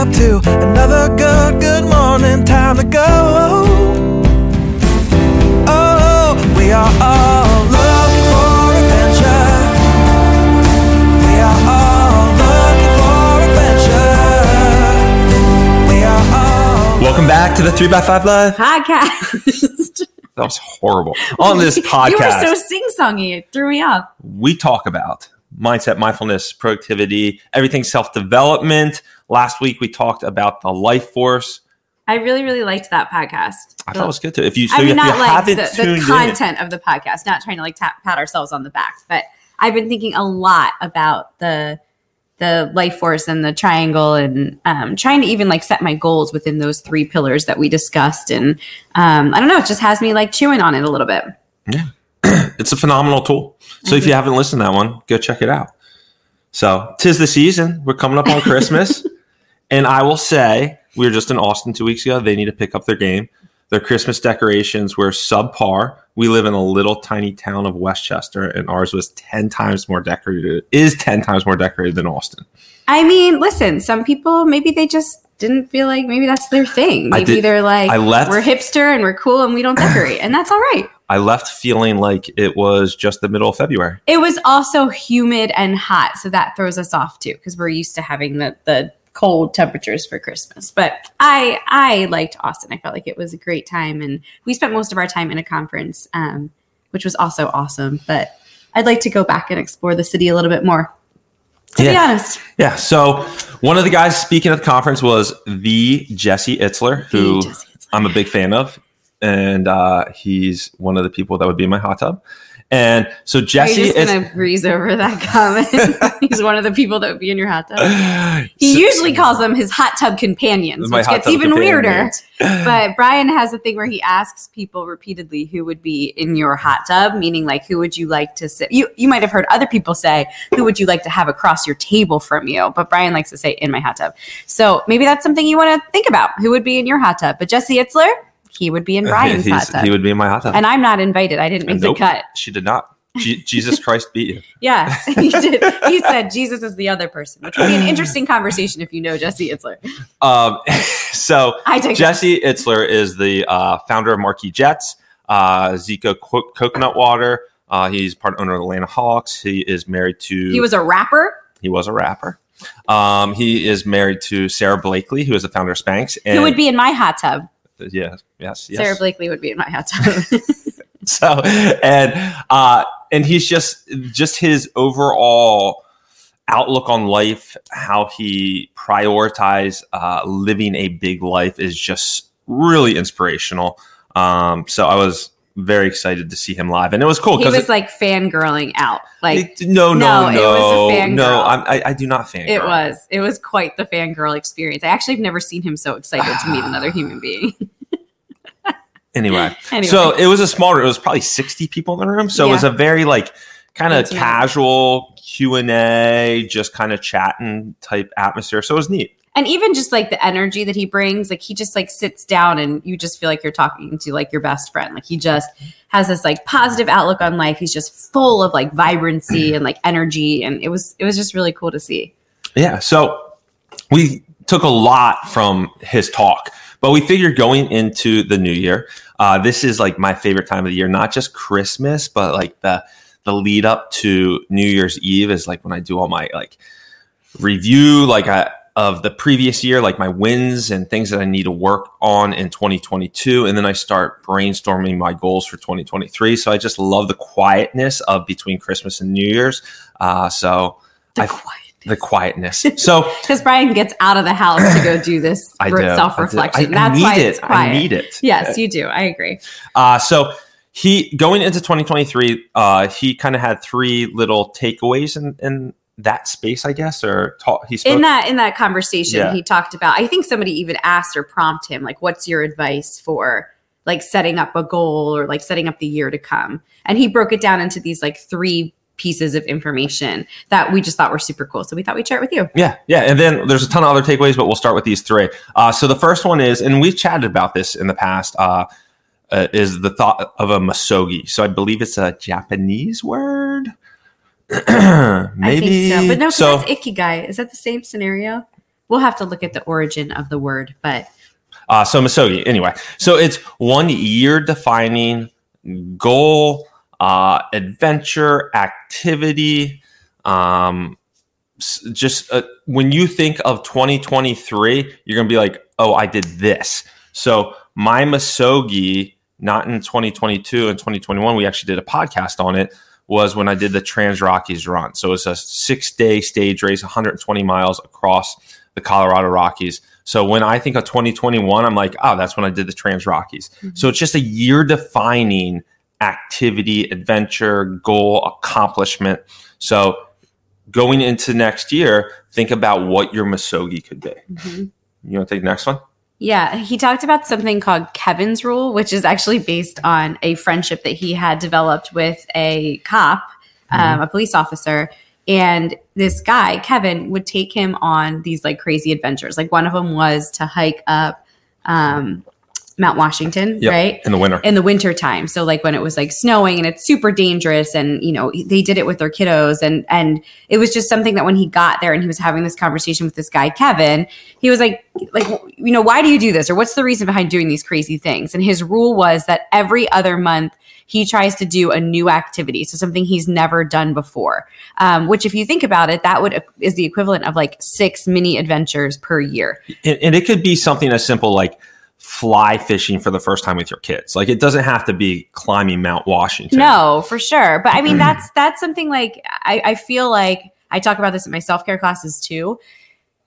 up to another good, good morning. Time to go. Oh, we are all looking for adventure. We are all looking for adventure. We are all. Welcome back to the 3x5 Live. podcast. That was horrible. On this podcast, you were so sing songy. It threw me off. we talk about mindset, mindfulness, productivity, everything self development. Last week, we talked about the life force. I really, really liked that podcast. I thought it was good too. If you, so I mean, if not you like the, the tuned in, content of the podcast, not trying to like tap, pat ourselves on the back, but I've been thinking a lot about the the life force and the triangle and um, trying to even like set my goals within those three pillars that we discussed. And um, I don't know, it just has me like chewing on it a little bit. it's a phenomenal tool. So if you mm-hmm. haven't listened to that one, go check it out. So tis the season. We're coming up on Christmas. and I will say, we were just in Austin two weeks ago. They need to pick up their game. Their Christmas decorations were subpar. We live in a little tiny town of Westchester, and ours was 10 times more decorated, is 10 times more decorated than Austin. I mean, listen, some people maybe they just didn't feel like maybe that's their thing. Maybe did- they're like, I left- we're hipster and we're cool and we don't decorate, and that's all right. I left feeling like it was just the middle of February. It was also humid and hot, so that throws us off too because we're used to having the the cold temperatures for Christmas. But I I liked Austin. I felt like it was a great time, and we spent most of our time in a conference, um, which was also awesome. But I'd like to go back and explore the city a little bit more. To be honest, Yeah. So one of the guys speaking at the conference was the Jesse Itzler, who Jesse Itzler. I'm a big fan of. And uh, he's one of the people that would be in my hot tub. And so Jesse is. gonna breeze over that comment? He's one of the people that would be in your hot tub. He So- usually calls them his hot tub companions, which gets even weirder. But Brian has a thing where he asks people repeatedly who would be in your hot tub, meaning like who would you like to sit? You you might have heard other people say who would you like to have across your table from you, but Brian likes to say in my hot tub. So maybe that's something you want to think about. Who would be in your hot tub? But Jesse Itzler, he would be in Brian's hot tub, He would be in my hot tub. and I'm not invited. I didn't make the cut. She did not. Je- Jesus Christ beat you. Yeah, he did. He said Jesus is the other person, which would be an interesting conversation if you know Jesse Itzler. Um, so Jesse Itzler is the uh, founder of Marquis Jets, uh, Zico Co- Coconut Water. Uh, he's part owner of the Atlanta Hawks. He is married to. He was a rapper. He was a rapper. Um, he is married to Sara Blakely, who is the founder of Spanx. And Who would be in my hot tub? Yes, yes, yes. Sara Blakely would be in my hot tub. so and uh and he's just just his overall outlook on life how he prioritize uh living a big life is just really inspirational um so i was very excited to see him live and it was cool he was like fangirling out. Like no no No, no it was a fangirl. no I'm, I, I do not fangirl. it was. It was quite the fangirl experience. I actually have never seen him so excited to meet another human being. anyway Anyway. so it was a small room. it was probably 60 people in the room so it was a very like kind of casual q&a just kind of chatting type atmosphere so it was neat and even just like the energy that he brings, like he just like sits down and you just feel like you're talking to like your best friend. Like he just has this like positive outlook on life. He's just full of like vibrancy and like energy. And it was it was just really cool to see. Yeah. So we took a lot from his talk, but we figured going into the new year, uh, this is like my favorite time of the year, not just Christmas, but like the the lead up to New Year's Eve is like when I do all my like review, like I, of the previous year, like my wins and things that I need to work on in 2022. And then I start brainstorming my goals for 2023. So I just love the quietness of between Christmas and New Year's. Uh, so The I- quiet. the quietness. So Because Brian gets out of the house to go do this I self I reflection. I- I That's need why it. it's quiet. I need it. Yes, you do. I agree. Uh, so he going into 2023, uh, he kind of had three little takeaways in, in that space, I guess, or ta- he spoke. in that in that conversation Yeah. he talked about i think somebody even asked or prompted him like what's your advice for like setting up a goal or like setting up the year to come and he broke it down into these like three pieces of information that we just thought were super cool so we thought we'd share it with you Yeah, yeah, and then there's a ton of other takeaways, but we'll start with these three. Uh, so the first one is, and we've chatted about this in the past, uh, uh, is the thought of a misogi. So I believe it's a Japanese word. Maybe so but no, so. that's ikigai is that the same scenario we'll have to look at the origin of the word, but Uh, so Misogi, anyway. So it's one year defining goal, uh, adventure, activity. Um, just uh, when you think of 2023, you're going to be like, oh, I did this. So my Misogi, not in 2022 and 2021, we actually did a podcast on it, was when I did the Trans Rockies run. So it's a six day stage race, 120 miles across the Colorado Rockies. So when I think of 2021, I'm like, oh, that's when I did the Trans Rockies. Mm-hmm. So it's just a year defining activity, adventure, goal, accomplishment. So going into next year, think about what your Misogi could be. Mm-hmm. You want to take the next one? Yeah, he talked about something called Kevin's Rule, which is actually based on a friendship that he had developed with a cop, um, a police officer. And this guy, Kevin, would take him on these like crazy adventures. Like one of them was to hike up um, Mount Washington, Yep, right? In the winter. in the winter time. So like when it was like snowing and it's super dangerous and you know they did it with their kiddos and and it was just something that when he got there and he was having this conversation with this guy kevin he was like like you know why do you do this? Or what's the reason behind doing these crazy things? And his rule was that every other month he tries to do a new activity so something he's never done before. Um, which if you think about it that would is the equivalent of like six mini adventures per year. And, and it could be something as simple like fly fishing for the first time with your kids. Like it doesn't have to be climbing Mount Washington. No, for sure. But I mean, that's that's something like I, I feel like I talk about this in my self care classes too.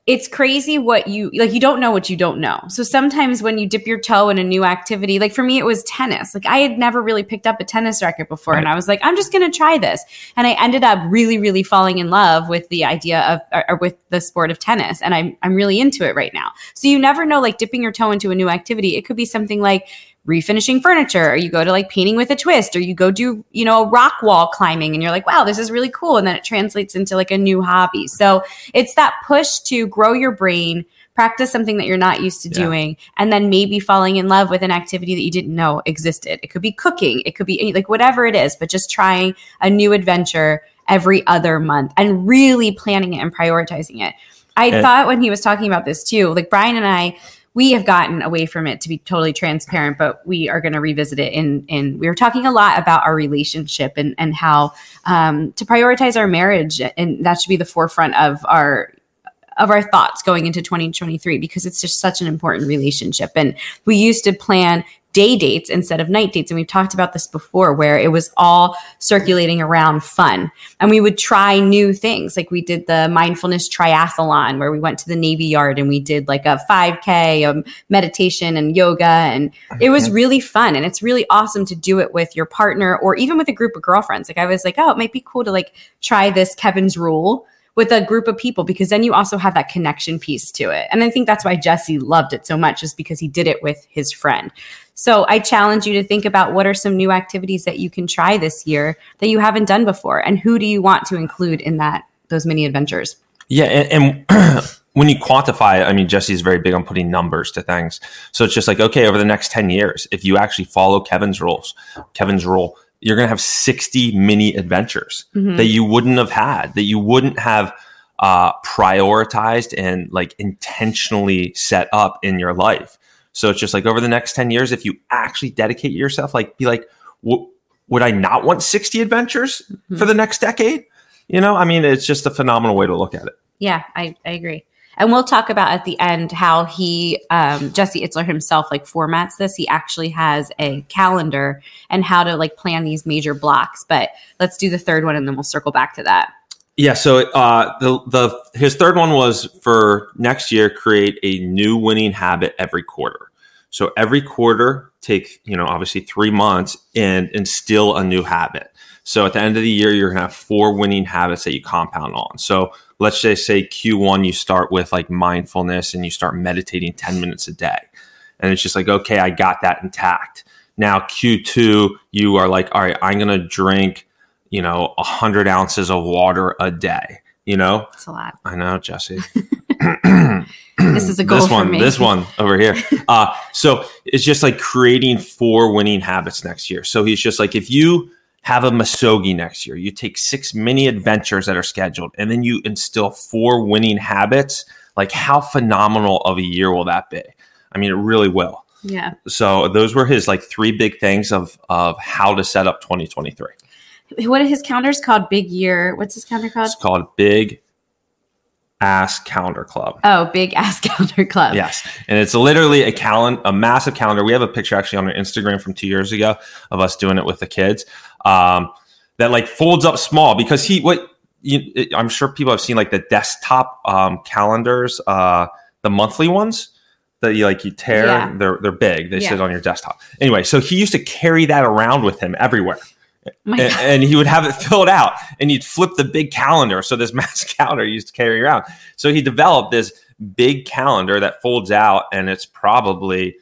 It's crazy what you like. You don't know what you don't know. So sometimes when you dip your toe in a new activity, like for me, it was tennis. Like I had never really picked up a tennis racket before, and I was like, I'm just going to try this. And I ended up really, really falling in love with the idea of or, or with the sport of tennis, and I'm I'm really into it right now. So you never know, like dipping your toe into a new activity. It could be something like refinishing furniture or you go to like painting with a twist or you go do you know rock wall climbing and you're like wow this is really cool and then it translates into like a new hobby. So it's that push to grow your brain practice something that you're not used to Yeah. doing and then maybe falling in love with an activity that you didn't know existed. It could be cooking it could be like whatever it is but just trying a new adventure every other month and really planning it and prioritizing it. I And- thought when he was talking about this too like brian and i we have gotten away from it to be totally transparent, but we are going to revisit it. In we were talking a lot about our relationship and and how um, to prioritize our marriage, and that should be the forefront of our of our thoughts going into 2023 because it's just such an important relationship. And we used to plan day dates instead of night dates. And we've talked about this before where it was all circulating around fun. And we would try new things. Like we did the mindfulness triathlon where we went to the Navy Yard and we did like a 5K, um, meditation and yoga. And it was really fun. And it's really awesome to do it with your partner or even with a group of girlfriends. Like I was like, oh, it might be cool to like try this Kevin's rule with a group of people because then you also have that connection piece to it. And I think that's why Jesse loved it so much is because he did it with his friend. So I challenge you to think about what are some new activities that you can try this year that you haven't done before and who do you want to include in that those mini adventures. Yeah, and, and when you quantify it, I mean, Jesse is very big on putting numbers to things. So it's just like, okay, over the next 10 years, if you actually follow Kevin's rules, Kevin's rule, you're going to have 60 mini adventures Mhm. that you wouldn't have had, that you wouldn't have uh, prioritized and like intentionally set up in your life. So it's just like over the next 10 years, if you actually dedicate yourself, like be like, w- would I not want 60 adventures for the next decade? You know, I mean, it's just a phenomenal way to look at it. Yeah, I, I agree. And we'll talk about at the end how he, um, Jesse Itzler himself, like formats this. He actually has a calendar and how to like plan these major blocks. But let's do the third one and then we'll circle back to that. Yeah. So uh, the the his third one was for next year create a new winning habit every quarter. So every quarter take you know obviously three months and instill a new habit. So at the end of the year you're gonna have four winning habits that you compound on. So let's just say Q1 you start with like mindfulness and you start meditating 10 minutes a day. And it's just like, okay, I got that intact. Now Q2, you are like, all right, I'm gonna drink you know, a hundred ounces of water a day. You know, It's a lot. I know, Jesse. This is a goal this for one, me. this one over here. Uh, so it's just like creating four winning habits next year. So he's just like, if you have a Misogi next year, you take six mini adventures that are scheduled, and then you instill four winning habits. like how phenomenal of a year will that be? I mean, it really will. Yeah. So those were his like three big things of of how to set up 2023. What are his calendars called? Big year. What's his calendar called? It's called Big Ass Calendar Club. Oh, Big Ass Calendar Club. Yes, and it's literally a calendar, a massive calendar. We have a picture actually on our Instagram from two years ago of us doing it with the kids. Um, that like folds up small because he what you, I'm sure people have seen like the desktop um, calendars, uh, the monthly ones that you like you tear. Yeah. They're they're big. They Yeah. sit on your desktop. Anyway, so he used to carry that around with him everywhere Oh and, and he would have it filled out and you'd flip the big calendar so this mass calendar he used to carry around so he developed this big calendar that folds out and it's probably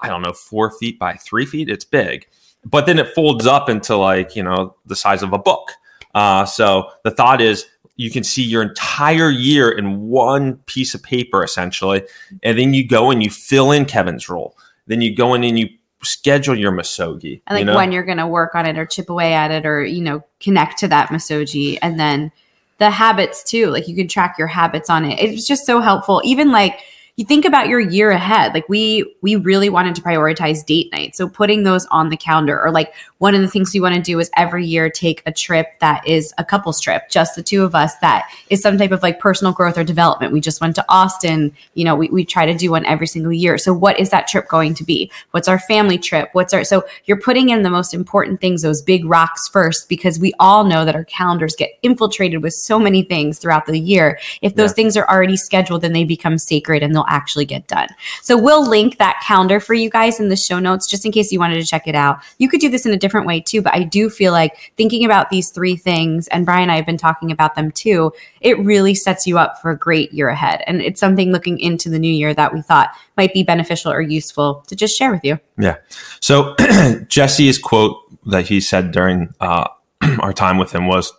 i don't know four feet by three feet it's big but then it folds up into like you know the size of a book. Uh, so the thought is you can see your entire year in one piece of paper essentially and then you go and you fill in kevin's rule. Then you go in and you schedule your misogi and like you know? when you're going to work on it or chip away at it or you know connect to that misogi and then the habits too. Like you can track your habits on it. It's just so helpful. Even like you think about your year ahead like we we really wanted to prioritize date night. So putting those on the calendar or like one of the things we want to do is every year take a trip that is a couples trip just the two of us that is some type of like personal growth or development. We just went to austin you know we, we try to do one every single year. So what is that trip going to be? What's our family trip? What's our so you're putting in the most important things those big rocks first because we all know that our calendars get infiltrated with so many things throughout the year. If those Yeah. things are already scheduled then they become sacred and they'll actually get done. So we'll link that calendar for you guys in the show notes just in case you wanted to check it out. You could do this in a different way too but i do feel like thinking about these three things and brian and i have been talking about them too it really sets you up for a great year ahead. And it's something looking into the new year that we thought might be beneficial or useful to just share with you. Yeah. So Jesse's quote that he said during uh, our time with him was,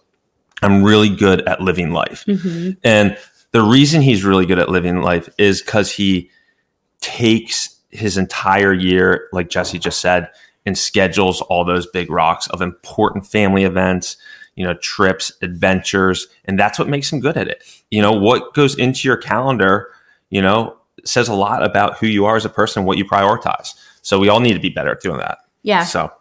"I'm really good at living life," and the reason he's really good at living life is because he takes his entire year, like Jesse just said, and schedules all those big rocks of important family events, you know, trips, adventures, and that's what makes him good at it. You know, what goes into your calendar, you know, says a lot about who you are as a person, what you prioritize. So we all need to be better at doing that. yeah So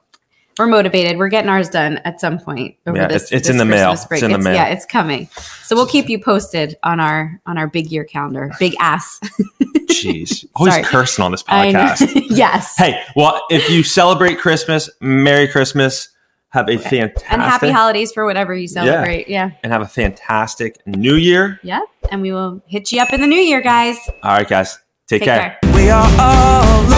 we're motivated. We're getting ours done at some point over Yeah, this. it's- it's this in the mail. Break. It's in the mail. Yeah, it's coming. So we'll keep you posted on our on our big year calendar. Big ass. jeez, always Sorry. cursing on this podcast. yes. hey, well, if you celebrate Christmas, Merry Christmas. Have a fantastic and happy holidays for whatever you celebrate. Yeah. and have a fantastic New Year. yeah. And we will hit you up in the new year, guys. All right, guys, take, Take care. care. We are all loved